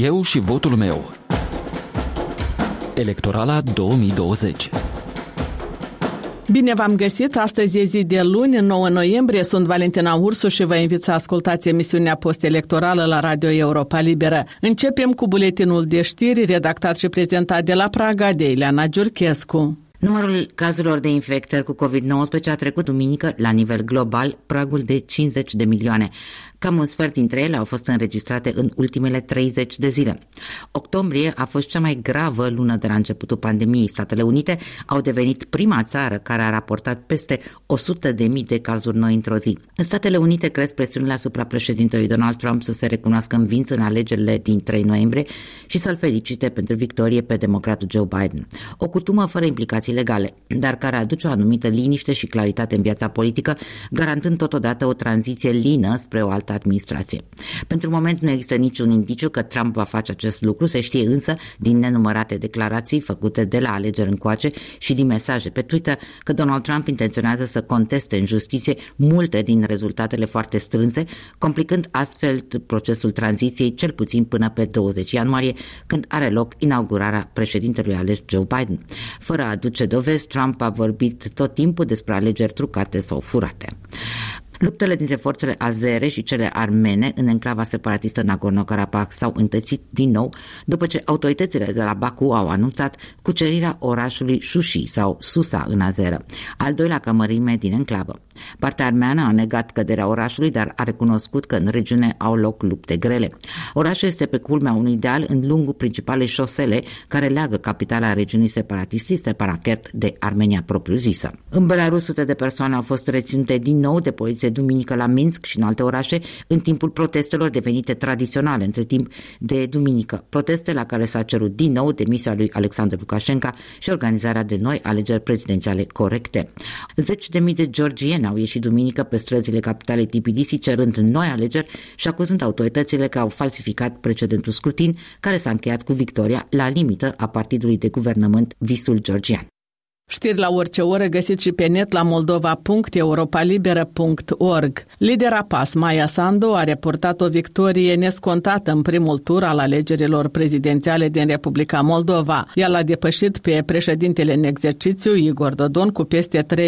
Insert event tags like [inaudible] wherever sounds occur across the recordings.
Eu și votul meu. Electorala 2020 Bine v-am găsit! Astăzi e zi de luni, 9 noiembrie. Sunt Valentina Ursu și vă invit să ascultați emisiunea post-electorală la Radio Europa Liberă. Începem cu buletinul de știri redactat și prezentat de la Praga de Ileana Giurchescu. Numărul cazurilor de infectări cu COVID-19 a trecut duminică la nivel global pragul de 50 de milioane. Cam un sfert dintre ele au fost înregistrate în ultimele 30 de zile. Octombrie a fost cea mai gravă lună de la începutul pandemiei. Statele Unite au devenit prima țară care a raportat peste 100 de mii de cazuri noi într-o zi. În Statele Unite cresc presiunile asupra președintelui Donald Trump să se recunoască învins în alegerile din 3 noiembrie și să-l felicite pentru victorie pe democratul Joe Biden. O cutumă fără implicații legale, dar care aduce o anumită liniște și claritate în viața politică, garantând totodată o tranziție lină spre o altă administrație. Pentru moment nu există niciun indiciu că Trump va face acest lucru, se știe însă din nenumărate declarații făcute de la alegeri încoace și din mesaje pe Twitter că Donald Trump intenționează să conteste în justiție multe din rezultatele foarte strânse, complicând astfel procesul tranziției cel puțin până pe 20 ianuarie, când are loc inaugurarea președintelui ales Joe Biden. Fără a aduce dovezi, Trump a vorbit tot timpul despre alegeri trucate sau furate. Luptele dintre forțele azere și cele armene în enclava separatistă Nagorno-Karabakh s-au întățit din nou după ce autoritățile de la Baku au anunțat cucerirea orașului Shushi sau Susa în azeră, al doilea cămărime din enclavă. Partea armeană a negat căderea orașului, dar a recunoscut că în regiune au loc lupte grele. Orașul este pe culmea unui deal în lungul principalei șosele care leagă capitala regiunii separatiste Stepanakert de Armenia propriu-zisă. În Belarus, sute de persoane au fost reținute din nou de poliție duminică la Minsk și în alte orașe în timpul protestelor devenite tradiționale între timp de duminică. Proteste la care s-a cerut din nou demisia lui Alexander Lukashenko și organizarea de noi alegeri prezidențiale corecte. Zeci de mii de georgieni au ieșit duminică pe străzile capitalei Tbilisi cerând noi alegeri și acuzând autoritățile că au falsificat precedentul scrutin care s-a încheiat cu victoria la limită a partidului de guvernământ Visul Georgian. Știri la orice oră găsiți și pe net la moldova.europalibera.org. Lidera PAS, Maia Sandu, a reportat o victorie nescontată în primul tur al alegerilor prezidențiale din Republica Moldova. El a depășit pe președintele în exercițiu, Igor Dodon, cu peste 3,5%.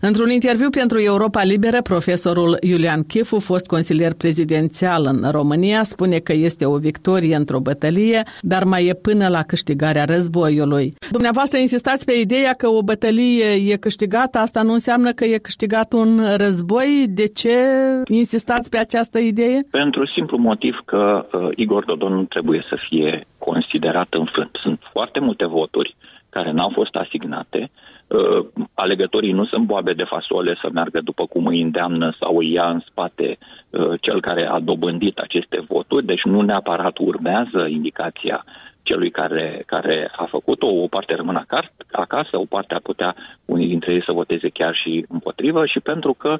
Într-un interviu pentru Europa Liberă, profesorul Iulian Chifu, fost consilier prezidențial în România, spune că este o victorie într-o bătălie, dar mai e până la câștigarea războiului. Dumneavoastră insistați pe ideea că o bătălie e câștigată, asta nu înseamnă că e câștigat un război. De ce insistați pe această idee? Pentru simplu motiv că uh, Igor Dodon nu trebuie să fie considerat înfrânt. Sunt foarte multe voturi care n-au fost asignate. Uh, alegătorii nu sunt boabe de fasole să meargă după cum îi îndeamnă sau îi ia în spate uh, cel care a dobândit aceste voturi, deci nu neapărat urmează indicația celui care, care a făcut-o, o parte rămân acasă, o parte ar putea unii dintre ei să voteze chiar și împotrivă și pentru că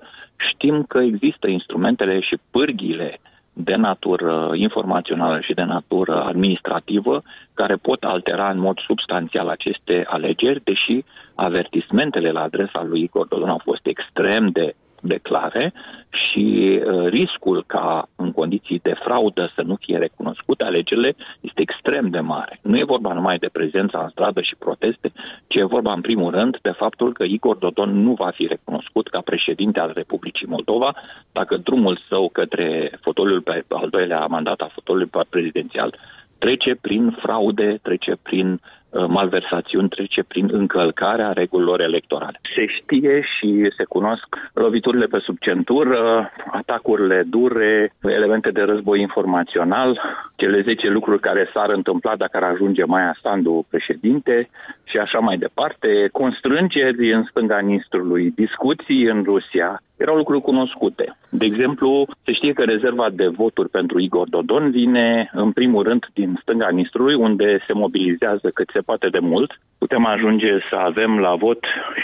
știm că există instrumentele și pârghile de natură informațională și de natură administrativă care pot altera în mod substanțial aceste alegeri, deși avertismentele la adresa lui Igor Dodon au fost extrem de declare și uh, riscul ca în condiții de fraudă să nu fie recunoscute alegerile este extrem de mare. Nu e vorba numai de prezența în stradă și proteste, ci e vorba în primul rând de faptul că Igor Dodon nu va fi recunoscut ca președinte al Republicii Moldova dacă drumul său către fotoliul pe al doilea mandat a fotoliului prezidențial trece prin fraude, trece prin Uh, malversațiuni trece prin încălcarea regulilor electorale. Se știe și se cunosc loviturile pe sub centură, atacurile dure, elemente de război informațional, cele 10 lucruri care s-ar întâmpla dacă ar ajunge Maia Sandu președinte și așa mai departe, constrângeri în stânga Nistrului, discuții în Rusia, erau lucruri cunoscute. De exemplu, se știe că rezerva de voturi pentru Igor Dodon vine în primul rând din stânga Nistrului, unde se mobilizează cât se poate de mult. Putem ajunge să avem la vot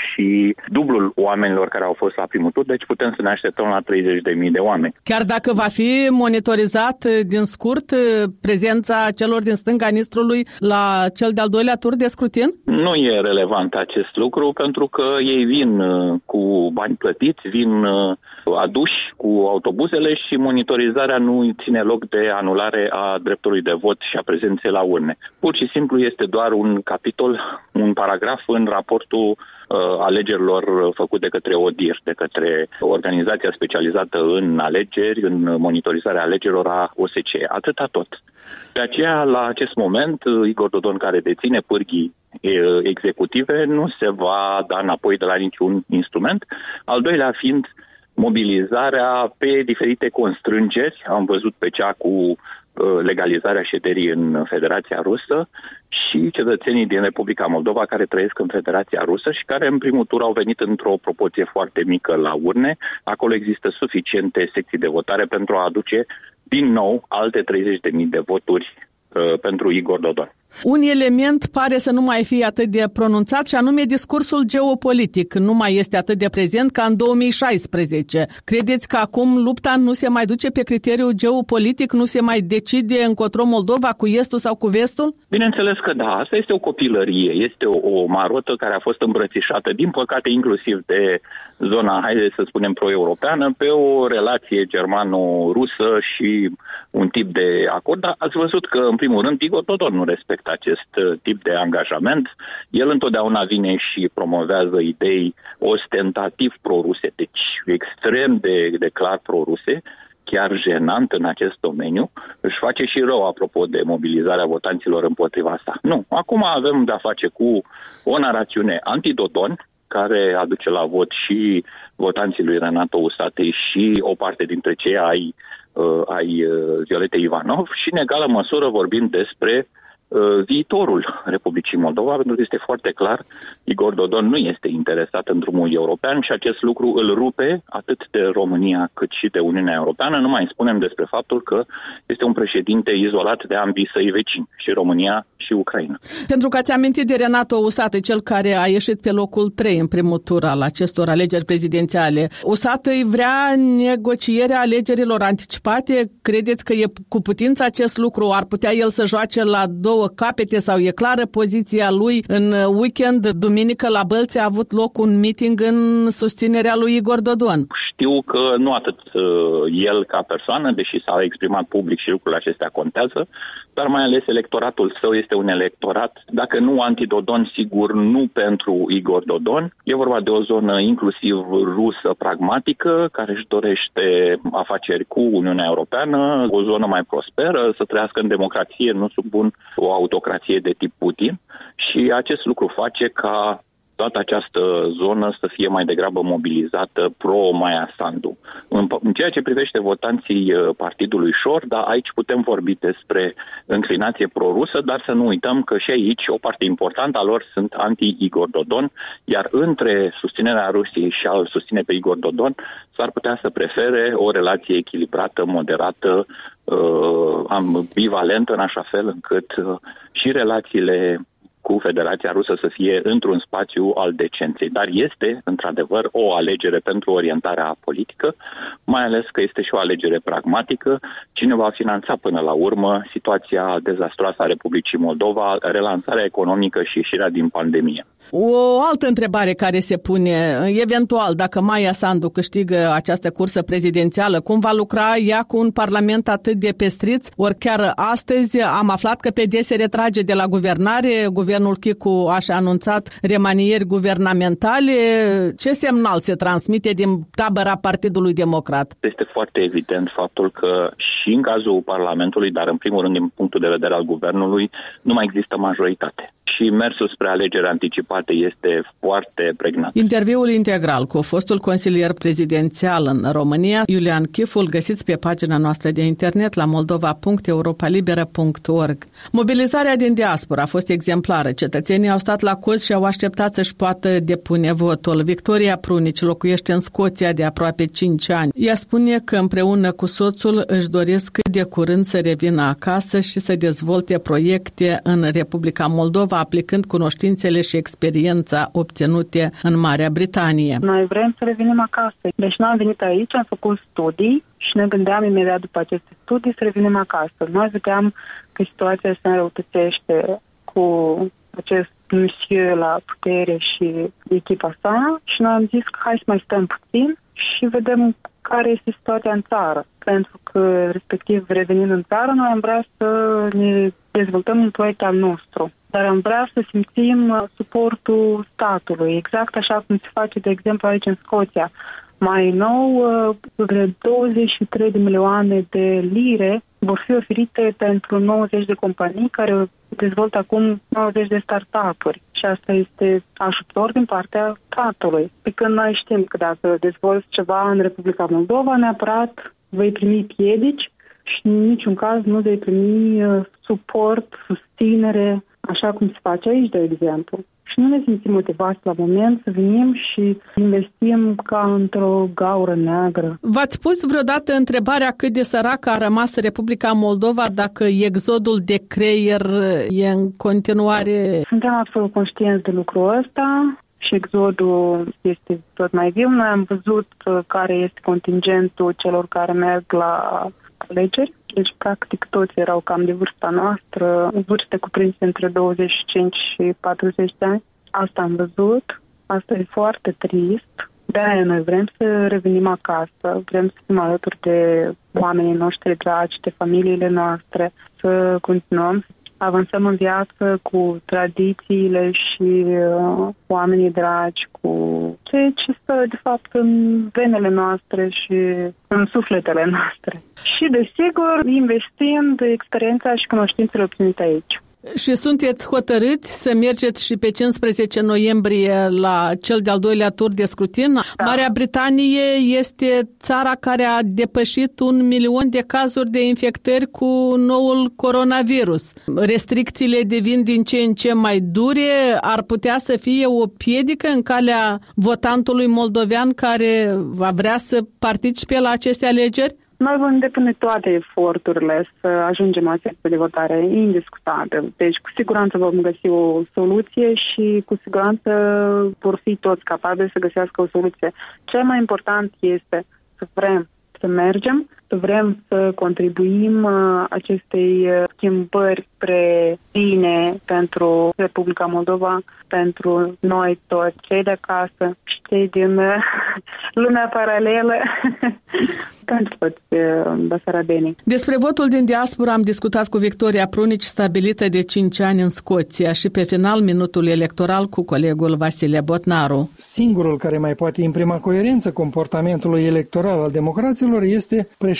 și dublul oamenilor care au fost la primul tur, deci putem să ne așteptăm la 30.000 de oameni. Chiar dacă va fi monitorizat din scurt prezența celor din stânga Nistrului la cel de-al doilea tur de scrutin? Nu e relevant acest lucru pentru că ei vin uh, cu bani plătiți, vin uh, aduși cu autobuzele și monitorizarea nu ține loc de anulare a dreptului de vot și a prezenței la urne. Pur și simplu este doar un capitol, un paragraf în raportul uh, alegerilor făcut de către ODIR, de către organizația specializată în alegeri, în monitorizarea alegerilor a OSCE. Atâta tot. De aceea, la acest moment, Igor Dodon, care deține pârghii executive, nu se va da înapoi de la niciun instrument. Al doilea fiind mobilizarea pe diferite constrângeri. Am văzut pe cea cu uh, legalizarea șederii în Federația Rusă și cetățenii din Republica Moldova care trăiesc în Federația Rusă și care în primul tur au venit într-o proporție foarte mică la urne. Acolo există suficiente secții de votare pentru a aduce din nou alte 30.000 de voturi uh, pentru Igor Dodon. Un element pare să nu mai fie atât de pronunțat și anume discursul geopolitic. Nu mai este atât de prezent ca în 2016. Credeți că acum lupta nu se mai duce pe criteriul geopolitic, nu se mai decide încotro Moldova cu estul sau cu vestul? Bineînțeles că da, asta este o copilărie, este o, o marotă care a fost îmbrățișată, din păcate inclusiv de zona, haideți să spunem, pro-europeană, pe o relație germano-rusă și un tip de acord, dar ați văzut că, în primul rând, Igor Dodon nu respectă acest uh, tip de angajament. El întotdeauna vine și promovează idei ostentativ proruse, deci extrem de, de clar proruse, chiar jenant în acest domeniu, își face și rău apropo de mobilizarea votanților împotriva sa. Nu, acum avem de-a face cu o narațiune antidodon, care aduce la vot și votanții lui Renato Usate și o parte dintre cei ai, uh, ai uh, Violete Ivanov și în egală măsură vorbim despre Uh, viitorul Republicii Moldova, pentru că este foarte clar, Igor Dodon nu este interesat în drumul european și acest lucru îl rupe atât de România cât și de Uniunea Europeană. Nu mai spunem despre faptul că este un președinte izolat de ambii săi vecini, și România și Ucraina. Pentru că ați amintit de Renato Usate, cel care a ieșit pe locul 3 în primul tur al acestor alegeri prezidențiale. Usate vrea negocierea alegerilor anticipate. Credeți că e cu putință acest lucru? Ar putea el să joace la două două capete sau e clară poziția lui. În weekend, duminică, la Bălți a avut loc un meeting în susținerea lui Igor Dodon. Știu că nu atât uh, el ca persoană, deși s-a exprimat public și lucrurile acestea contează, dar mai ales electoratul său este un electorat, dacă nu antidodon, sigur nu pentru Igor Dodon. E vorba de o zonă inclusiv rusă pragmatică, care își dorește afaceri cu Uniunea Europeană, o zonă mai prosperă, să trăiască în democrație, nu sub un, o autocrație de tip Putin. Și acest lucru face ca toată această zonă să fie mai degrabă mobilizată pro-Maia Sandu. În, în ceea ce privește votanții uh, partidului Șor, da, aici putem vorbi despre înclinație pro-rusă, dar să nu uităm că și aici o parte importantă a lor sunt anti-Igor Dodon, iar între susținerea Rusiei și a susține pe Igor Dodon s-ar putea să prefere o relație echilibrată, moderată, uh, ambivalentă, în așa fel încât uh, și relațiile cu Federația Rusă să fie într-un spațiu al decenței. Dar este, într-adevăr, o alegere pentru orientarea politică, mai ales că este și o alegere pragmatică. Cine va finanța până la urmă situația dezastroasă a Republicii Moldova, relansarea economică și ieșirea din pandemie? O altă întrebare care se pune, eventual, dacă Maia Sandu câștigă această cursă prezidențială, cum va lucra ea cu un parlament atât de pestriț? Ori chiar astăzi am aflat că PD se retrage de la guvernare, guvernul guvernul Chicu așa anunțat remanieri guvernamentale. Ce semnal se transmite din tabăra Partidului Democrat? Este foarte evident faptul că și în cazul Parlamentului, dar în primul rând din punctul de vedere al guvernului, nu mai există majoritate și mersul spre alegeri anticipate este foarte pregnant. Interviul integral cu fostul consilier prezidențial în România, Iulian Chiful, găsiți pe pagina noastră de internet la moldova.europalibera.org. Mobilizarea din diaspora a fost exemplară. Cetățenii au stat la coz și au așteptat să-și poată depune votul. Victoria Prunici locuiește în Scoția de aproape 5 ani. Ea spune că împreună cu soțul își doresc cât de curând să revină acasă și să dezvolte proiecte în Republica Moldova, aplicând cunoștințele și experiența obținute în Marea Britanie. Noi vrem să revenim acasă. Deci nu am venit aici, am făcut studii și ne gândeam imediat după aceste studii să revenim acasă. Noi vedeam că situația se înrăutățește cu acest monsieur la putere și echipa sa și noi am zis că hai să mai stăm puțin și vedem care este situația în țară. Pentru că, respectiv, revenind în țară, noi am vrea să ne dezvoltăm un proiect al nostru. Dar am vrea să simțim suportul statului, exact așa cum se face, de exemplu, aici în Scoția. Mai nou, vreo 23 de milioane de lire vor fi oferite pentru 90 de companii care dezvoltă acum 90 de startup-uri și asta este ajutor din partea statului. Pe când noi știm că dacă dezvolți ceva în Republica Moldova, neapărat vei primi piedici și în niciun caz nu vei primi uh, suport, susținere, așa cum se face aici, de exemplu și nu ne simțim motivați la moment să venim și investim ca într-o gaură neagră. V-ați pus vreodată întrebarea cât de săracă a rămas Republica Moldova dacă exodul de creier e în continuare? Suntem absolut conștienți de lucrul ăsta și exodul este tot mai viu. Noi am văzut uh, care este contingentul celor care merg la alegeri deci, practic, toți erau cam de vârsta noastră, vârste cuprinse între 25 și 40 de ani. Asta am văzut, asta e foarte trist. De-aia noi vrem să revenim acasă, vrem să fim alături de oamenii noștri dragi, de familiile noastre, să continuăm să avansăm în viață cu tradițiile și uh, oamenii dragi, cu ceea ce stă, de fapt, în venele noastre și în sufletele [laughs] noastre. Și, desigur, investind experiența și cunoștințele obținute aici. Și sunteți hotărâți să mergeți și pe 15 noiembrie la cel de-al doilea tur de scrutin? Da. Marea Britanie este țara care a depășit un milion de cazuri de infectări cu noul coronavirus. Restricțiile devin din ce în ce mai dure. Ar putea să fie o piedică în calea votantului moldovean care va vrea să participe la aceste alegeri? Noi vom depune toate eforturile să ajungem la sector de votare indiscutabil. Deci, cu siguranță vom găsi o soluție și cu siguranță vor fi toți capabili să găsească o soluție. Cel mai important este să vrem să mergem, să vrem să contribuim uh, acestei uh, schimbări spre bine pentru Republica Moldova, pentru noi toți, cei de acasă și cei din uh, [laughs] lumea paralelă [laughs] pentru toți basarabenii. Despre votul din diaspora am discutat cu Victoria Prunici, stabilită de 5 ani în Scoția și pe final minutul electoral cu colegul Vasile Botnaru. Singurul care mai poate imprima coerență comportamentului electoral al democraților este președintele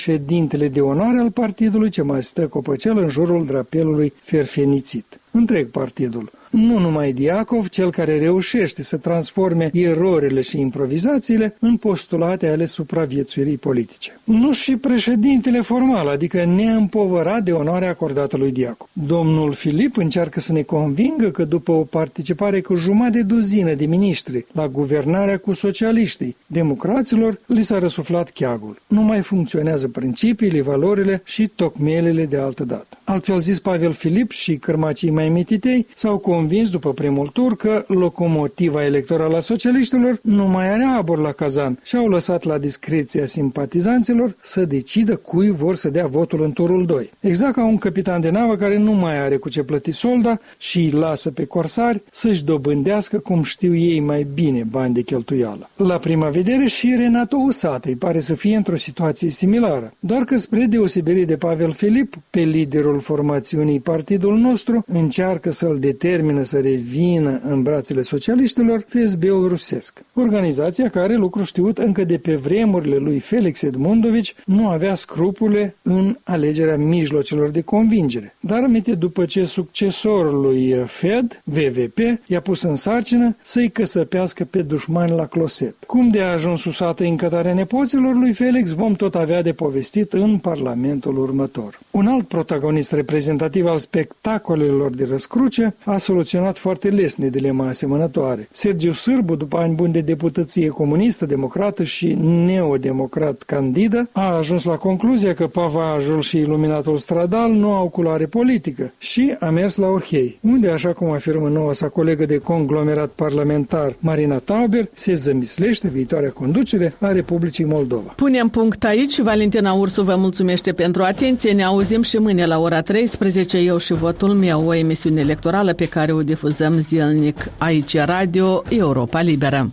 de onoare al partidului ce mai stă copăcel în jurul drapelului fierfenițit. Întreg partidul nu numai Diacov, cel care reușește să transforme erorile și improvizațiile în postulate ale supraviețuirii politice. Nu și președintele formal, adică neîmpovărat de onoarea acordată lui Diacov. Domnul Filip încearcă să ne convingă că după o participare cu jumătate de duzină de miniștri la guvernarea cu socialiștii, democraților li s-a răsuflat cheagul. Nu mai funcționează principiile, valorile și tocmelele de altă dată. Altfel zis, Pavel Filip și cârmacii mai mititei s-au convins după primul tur că locomotiva electorală a socialiștilor nu mai are abur la cazan și au lăsat la discreția simpatizanților să decidă cui vor să dea votul în turul 2. Exact ca un capitan de navă care nu mai are cu ce plăti solda și îi lasă pe corsari să-și dobândească cum știu ei mai bine bani de cheltuială. La prima vedere și Renato Usatei pare să fie într-o situație similară, doar că spre deosebire de Pavel Filip, pe liderul formațiunii partidul nostru încearcă să-l determine determină să revină în brațele socialiștilor FSB-ul rusesc. Organizația care, lucru știut încă de pe vremurile lui Felix Edmundovici, nu avea scrupule în alegerea mijlocelor de convingere. Dar aminte după ce succesorul lui Fed, VVP, i-a pus în sarcină să-i căsăpească pe dușmani la closet. Cum de a ajuns susată încătarea nepoților lui Felix vom tot avea de povestit în Parlamentul următor. Un alt protagonist reprezentativ al spectacolelor de răscruce a soluționat foarte lesne dilema asemănătoare. Sergiu Sârbu, după ani buni de deputăție comunistă, democrată și neodemocrat candidă, a ajuns la concluzia că pavajul și iluminatul stradal nu au culoare politică și a mers la Orhei, unde, așa cum afirmă noua sa colegă de conglomerat parlamentar Marina Tauber, se zămislește viitoarea conducere a Republicii Moldova. Punem punct aici. Valentina Ursu vă mulțumește pentru atenție. Ne auzim și mâine la ora 13, eu și votul meu, o emisiune electorală pe care care o difuzăm zilnic aici Radio Europa Liberă.